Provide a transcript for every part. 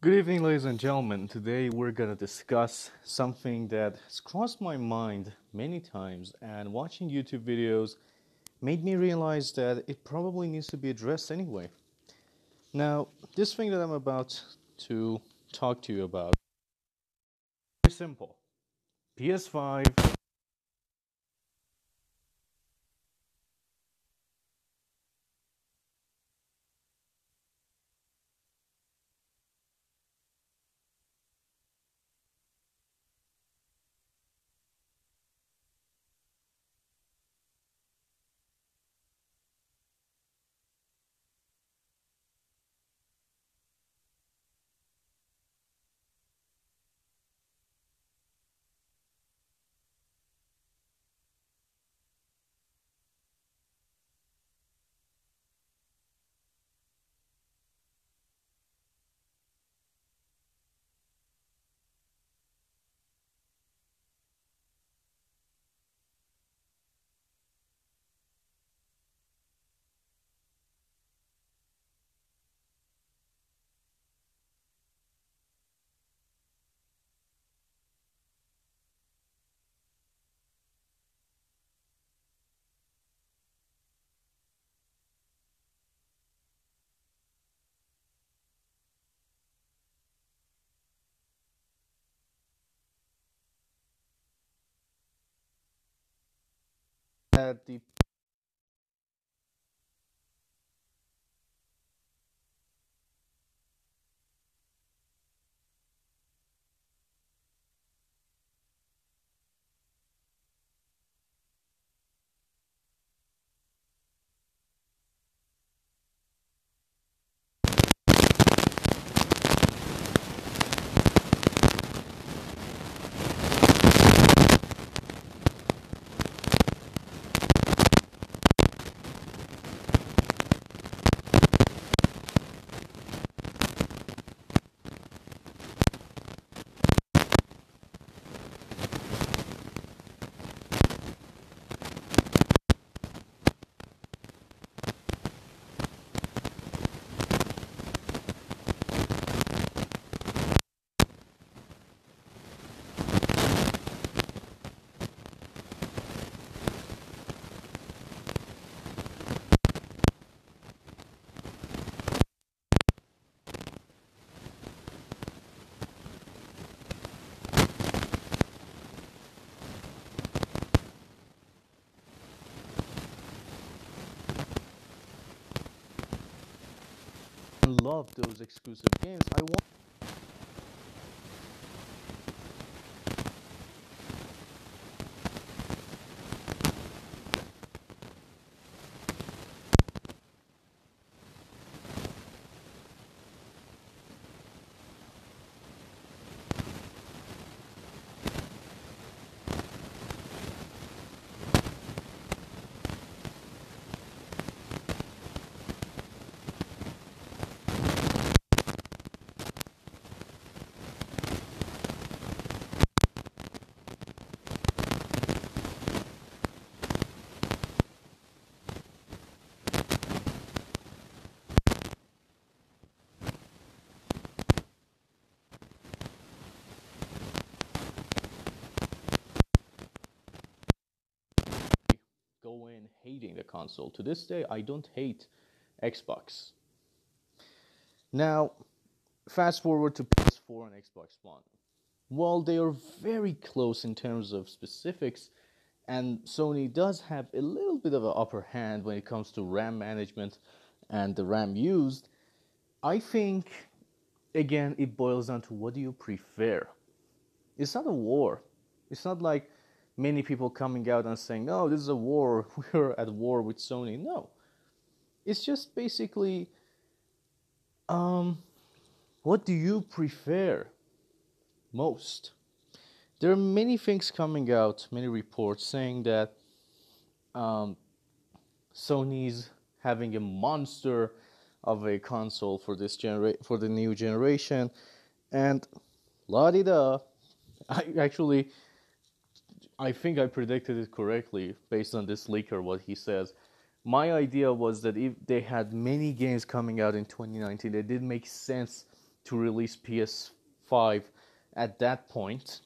Good evening, ladies and gentlemen. Today we're going to discuss something that has crossed my mind many times, and watching YouTube videos made me realize that it probably needs to be addressed anyway. Now, this thing that I'm about to talk to you about is simple PS5 the love those exclusive games. I want go in hating the console. To this day, I don't hate Xbox. Now, fast forward to PS4 and Xbox One. While they are very close in terms of specifics, and Sony does have a little bit of an upper hand when it comes to RAM management and the RAM used. I think, again, it boils down to what do you prefer? It's not a war. It's not like many people coming out and saying, no, this is a war, we're at war with Sony. No. It's just basically, um, what do you prefer most? There are many things coming out, many reports saying that um, Sony's having a monster of a console for this genera- for the new generation, and la di da. I actually I think I predicted it correctly based on this leaker, what he says. My idea was that if they had many games coming out in 2019, it didn't make sense to release PS5 at that point.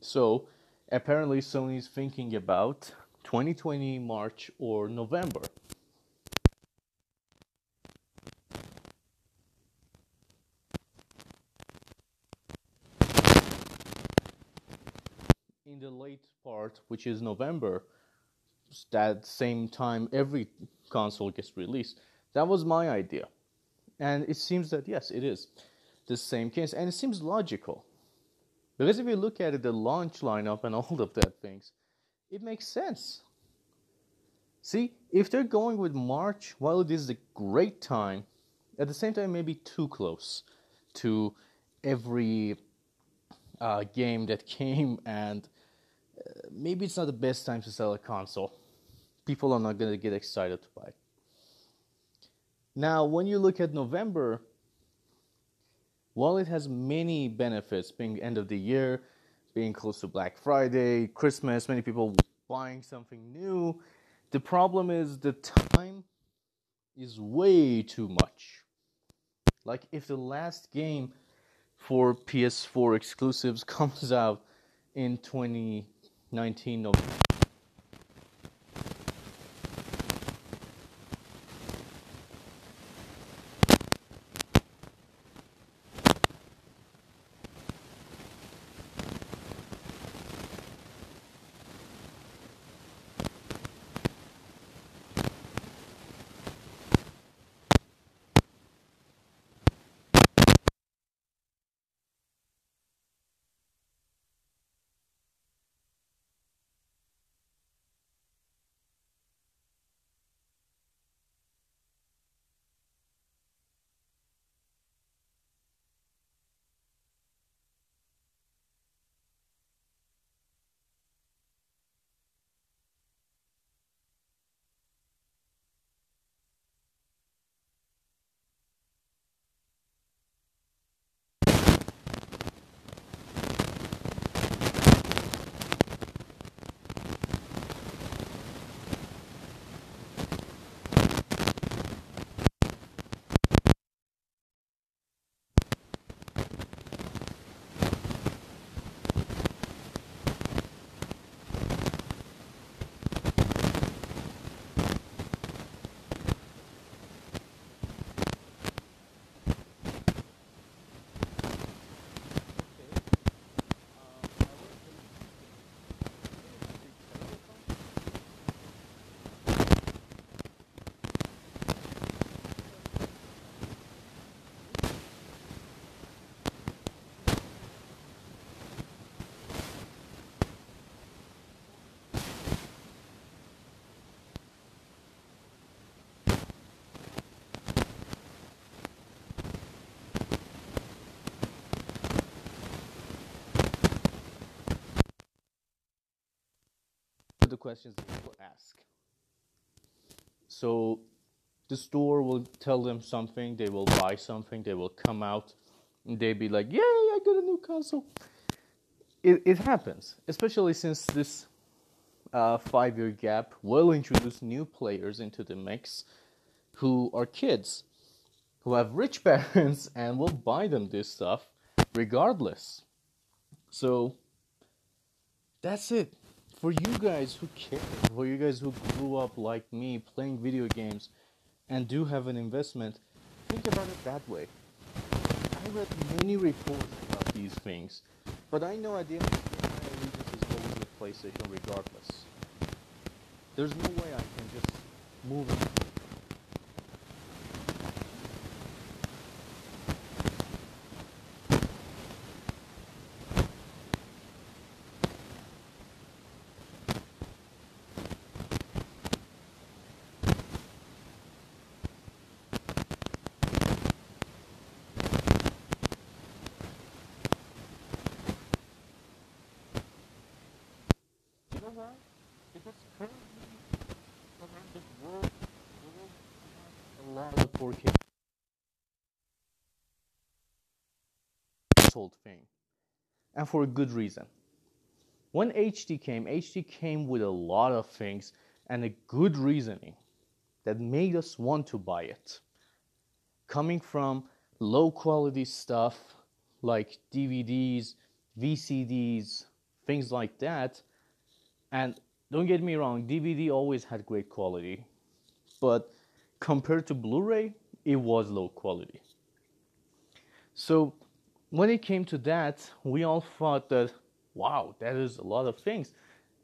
So apparently Sony's thinking about 2020 March or November. The late part, which is November, that same time every console gets released. That was my idea. And it seems that, yes, it is the same case. And it seems logical. Because if you look at it, the launch lineup and all of that things, it makes sense. See, if they're going with March, while it is a great time, at the same time, maybe too close to every uh, game that came, and maybe it's not the best time to sell a console. People are not going to get excited to buy. Now, when you look at November, while it has many benefits, being end of the year, being close to Black Friday, Christmas, many people buying something new, the problem is the time is way too much. Like if the last game for PS4 exclusives comes out in 20 19 questions they will ask. So the store will tell them something, they will buy something, they will come out, and they be like, "Yay, I got a new console." It it happens, especially since this uh, five-year gap will introduce new players into the mix, who are kids, who have rich parents and will buy them this stuff regardless. So that's it for you guys who care, for you guys who grew up like me playing video games and do have an investment, think about it that way. I read many reports about these things, but I know at the end of the day, my allegiance is always with PlayStation regardless. There's no way I can just move Because currently around the world, a lot of 4K sold thing, and for a good reason. When HD came, HD came with a lot of things and a good reasoning that made us want to buy it. Coming from low quality stuff like DVDs, VCDs, things like that. And don't get me wrong, DVD always had great quality, but compared to Blu ray, it was low quality. So when it came to that, we all thought that, wow, that is a lot of things.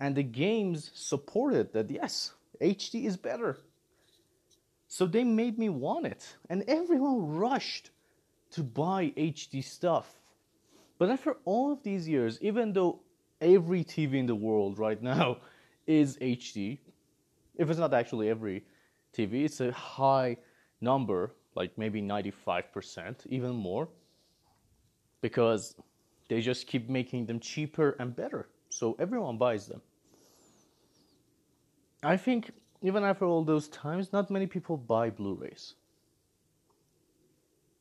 And the games supported that, yes, HD is better. So they made me want it. And everyone rushed to buy HD stuff. But after all of these years, even though every TV in the world right now is HD, if it's not actually every TV, it's a high number, like maybe 95%, even more, because they just keep making them cheaper and better. So everyone buys them. I think even after all those times, not many people buy Blu rays.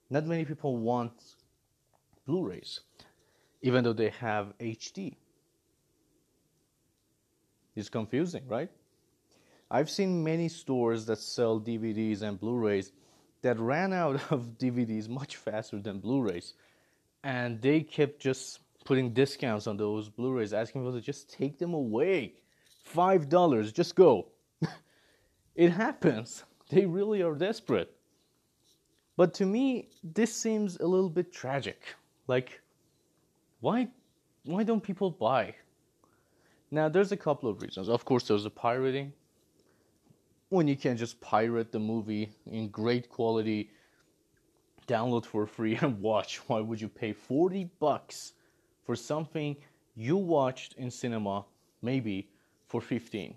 Not many people want Blu rays, even though they have HD. It's confusing, right? I've seen many stores that sell DVDs and Blu rays that ran out of DVDs much faster than Blu rays. And they kept just putting discounts on those Blu rays, asking people to just take them away. $5, just go. it happens. They really are desperate. But to me, this seems a little bit tragic. Like, why, why don't people buy? Now, there's a couple of reasons. Of course, there's the pirating. When you can just pirate the movie in great quality, download for free and watch, why would you pay 40 bucks for something you watched in cinema, maybe for 15?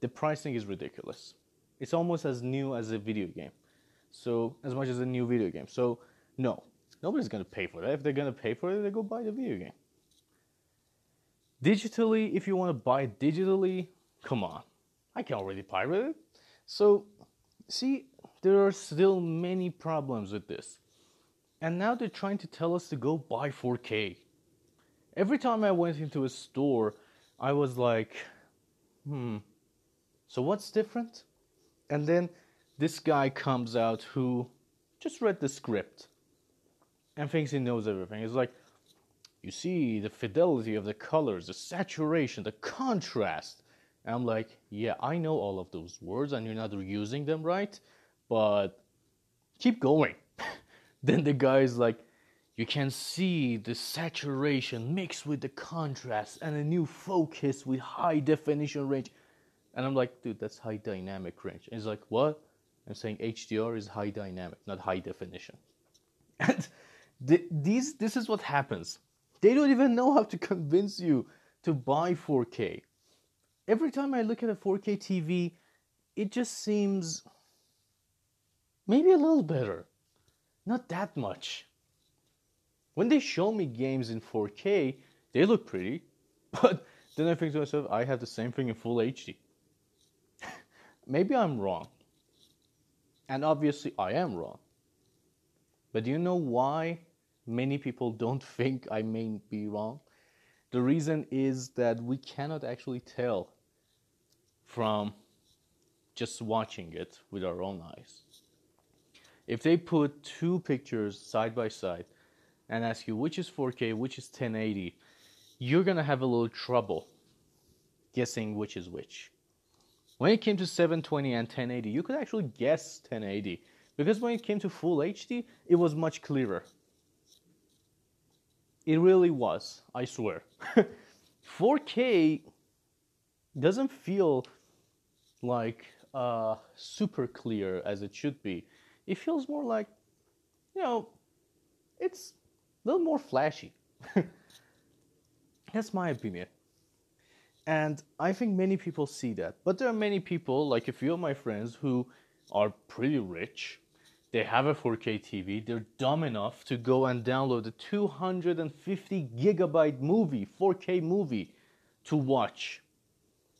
The pricing is ridiculous. It's almost as new as a video game. So as much as a new video game. So no, nobody's gonna pay for that. If they're gonna pay for it, they go buy the video game. Digitally, if you want to buy it digitally, come on, I can already pirate it. So see, there are still many problems with this. And now they're trying to tell us to go buy 4K. Every time I went into a store, I was like, hmm, so what's different? And then this guy comes out who just read the script and thinks he knows everything. He's like, you see the fidelity of the colors, the saturation, the contrast. And I'm like, yeah, I know all of those words and you're not using them right, but keep going. then the guy's like, you can see the saturation mixed with the contrast and a new focus with high definition range. And I'm like, dude, that's high dynamic range. And he's like, what? I'm saying HDR is high dynamic, not high definition. And th- these, this is what happens. They don't even know how to convince you to buy 4K. Every time I look at a 4K TV, it just seems maybe a little better. Not that much. When they show me games in 4K, they look pretty, but then I think to myself, I have the same thing in full HD. maybe I'm wrong. And obviously, I am wrong. But do you know why many people don't think I may be wrong? The reason is that we cannot actually tell from just watching it with our own eyes. If they put two pictures side by side and ask you which is 4K, which is 1080, you're gonna have a little trouble guessing which is which. When it came to 720 and 1080, you could actually guess 1080 because when it came to full HD, it was much clearer. It really was, I swear. 4K doesn't feel like uh, super clear as it should be. It feels more like, you know, it's a little more flashy. That's my opinion. And I think many people see that. But there are many people, like a few of my friends, who are pretty rich. They have a 4K TV. They're dumb enough to go and download a 250 gigabyte movie, 4K movie, to watch.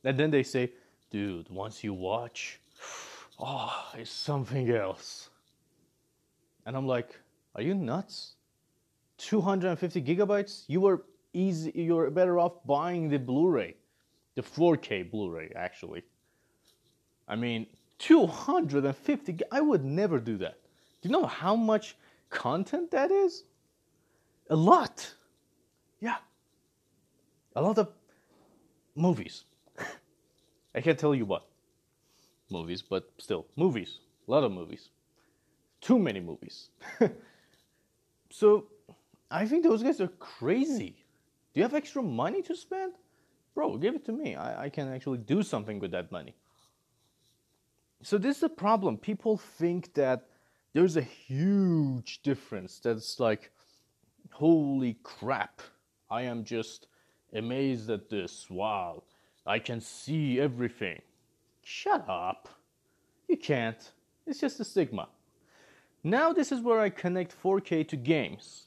And then they say, dude, once you watch, oh, it's something else. And I'm like, are you nuts? 250 gigabytes? You were easy, you're better off buying the Blu ray the 4K Blu-ray actually. I mean, 250. I would never do that. You know how much content that is? A lot. Yeah. A lot of movies. I can't tell you what movies, but still, movies. A lot of movies. Too many movies. so, I think those guys are crazy. Do you have extra money to spend? Bro, give it to me. I, I can actually do something with that money. So, this is a problem. People think that there's a huge difference that's like, holy crap, I am just amazed at this. Wow, I can see everything. Shut up. You can't. It's just a stigma. Now, this is where I connect 4K to games.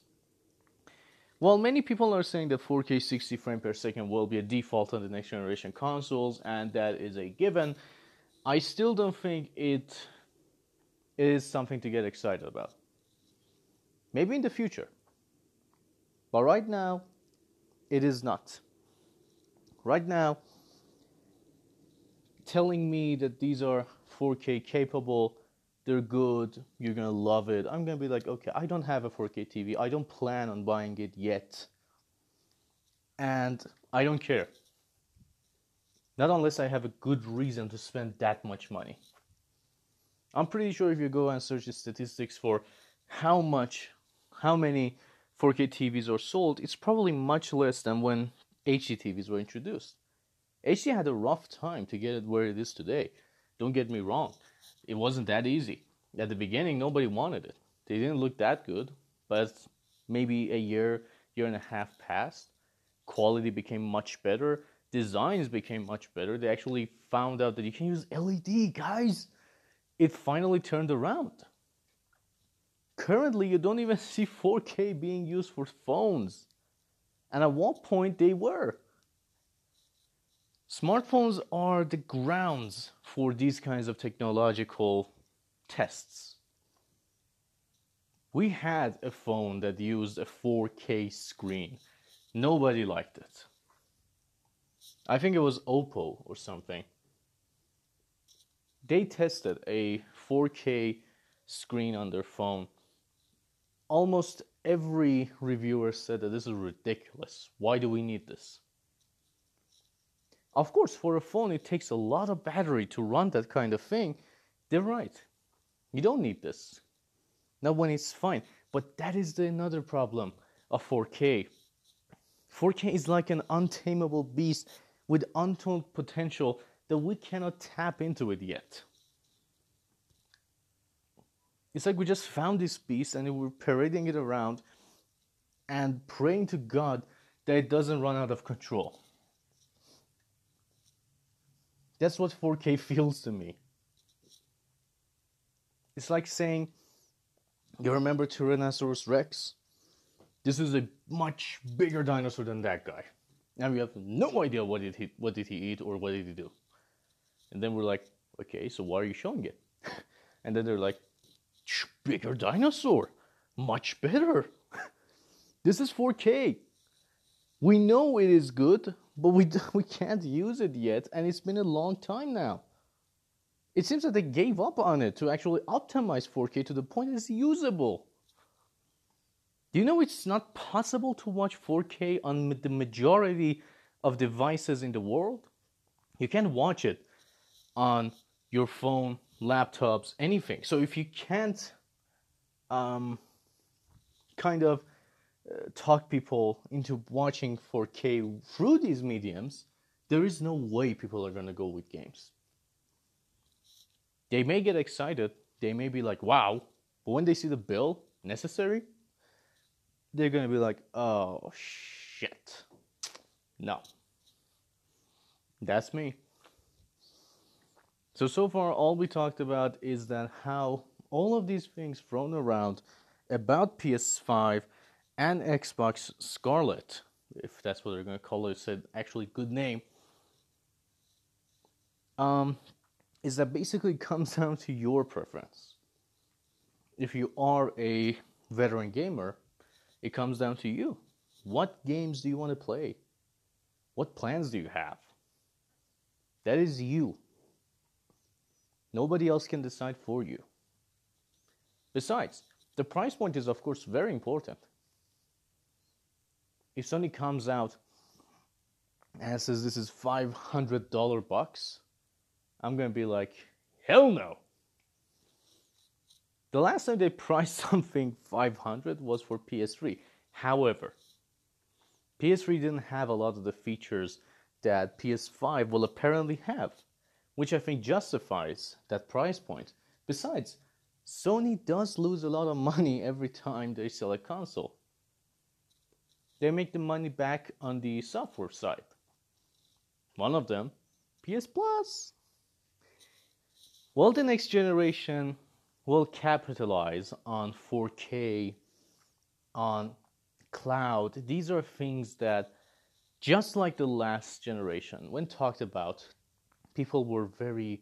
While many people are saying that 4K 60 frame per second will be a default on the next generation consoles and that is a given, I still don't think it is something to get excited about. Maybe in the future. But right now, it is not. Right now, telling me that these are 4K capable, they're good, you're gonna love it. I'm gonna be like, okay, I don't have a 4K TV, I don't plan on buying it yet, and I don't care. Not unless I have a good reason to spend that much money. I'm pretty sure if you go and search the statistics for how much, how many 4K TVs are sold, it's probably much less than when HD TVs were introduced. HD had a rough time to get it where it is today. Don't get me wrong, it wasn't that easy. At the beginning, nobody wanted it. They didn't look that good, but maybe a year, year and a half passed. Quality became much better. Designs became much better. They actually found out that you can use LED, guys. It finally turned around. Currently, you don't even see 4K being used for phones. And at one point, they were. Smartphones are the grounds for these kinds of technological tests. We had a phone that used a 4K screen. Nobody liked it. I think it was Oppo or something. They tested a 4K screen on their phone. Almost every reviewer said that this is ridiculous. Why do we need this? Of course, for a phone, it takes a lot of battery to run that kind of thing. They're right. You don't need this. Not when it's fine. But that is the another problem of 4K. 4K is like an untamable beast with untold potential that we cannot tap into it yet. It's like we just found this beast and we're parading it around and praying to God that it doesn't run out of control. That's what 4K feels to me. It's like saying, you remember Tyrannosaurus Rex? This is a much bigger dinosaur than that guy. And we have no idea what did he what did he eat or what did he do. And then we're like, okay, so why are you showing it? and then they're like, bigger dinosaur, much better. this is 4K. We know it is good, but we, we can't use it yet, and it's been a long time now. It seems that they gave up on it to actually optimize 4K to the point it's usable. Do you know it's not possible to watch 4K on the majority of devices in the world? You can't watch it on your phone, laptops, anything. So if you can't um, kind of uh, talk people into watching 4K through these mediums, there is no way people are going to go with games. They may get excited, they may be like, wow, but when they see the bill necessary, they're going to be like, oh shit. No. That's me. So, so far, all we talked about is that how all of these things thrown around about PS5 and Xbox Scarlett, if that's what they're going to call it, said actually good name. Um, is that basically comes down to your preference. If you are a veteran gamer, it comes down to you. What games do you want to play? What plans do you have? That is you. Nobody else can decide for you. Besides, the price point is, of course, very important. If Sony comes out and says this is $500 bucks, I'm going to be like, hell no. The last time they priced something 500 was for PS3. However, PS3 didn't have a lot of the features that PS5 will apparently have, which I think justifies that price point. Besides, Sony does lose a lot of money every time they sell a console. They make the money back on the software side. One of them, PS Plus. Well, the next generation will capitalize on 4K, on cloud. These are things that, just like the last generation, when talked about, people were very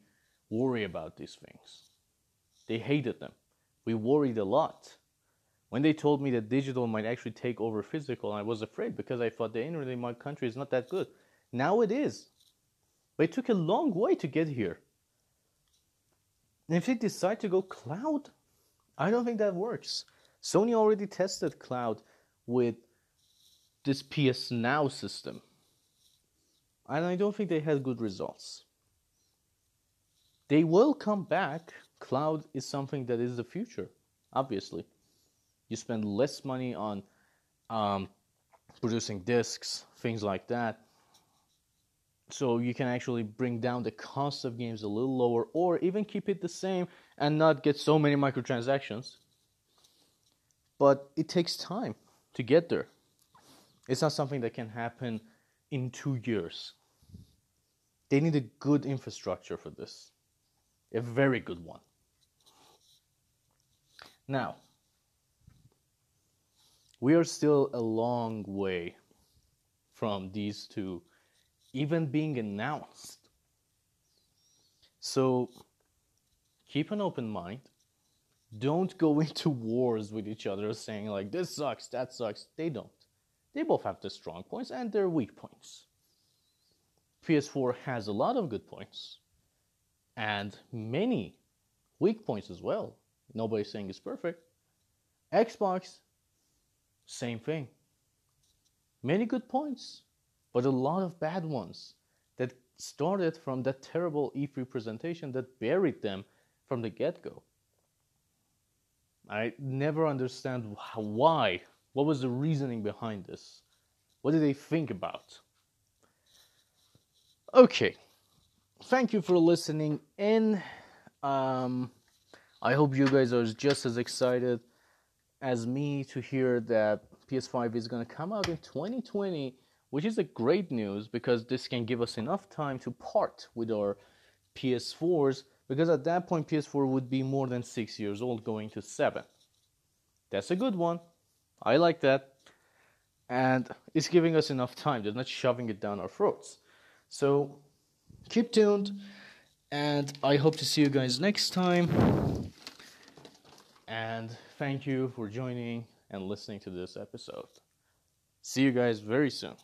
worried about these things. They hated them. We worried a lot. When they told me that digital might actually take over physical, I was afraid because I thought the internet in my country is not that good. Now it is. But it took a long way to get here. And if they decide to go cloud, I don't think that works. Sony already tested cloud with this PS Now system. And I don't think they had good results. They will come back cloud is something that is the future, obviously. You spend less money on um, producing discs, things like that. So you can actually bring down the cost of games a little lower or even keep it the same and not get so many microtransactions. But it takes time to get there. It's not something that can happen in two years. They need a good infrastructure for this, a very good one. Now, we are still a long way from these two even being announced. So keep an open mind. Don't go into wars with each other saying, like, this sucks, that sucks. They don't. They both have their strong points and their weak points. PS4 has a lot of good points and many weak points as well. Nobody's saying it's perfect. Xbox, same thing. Many good points, but a lot of bad ones that started from that terrible E3 presentation that buried them from the get go. I never understand why. What was the reasoning behind this? What did they think about? Okay, thank you for listening in. Um, I hope you guys are just as excited as me to hear that PS5 is going to come out in 2020, which is a great news because this can give us enough time to part with our PS4s because at that point PS4 would be more than 6 years old going to 7. That's a good one. I like that. And it's giving us enough time. They're not shoving it down our throats. So keep tuned and I hope to see you guys next time. And thank you for joining and listening to this episode. See you guys very soon.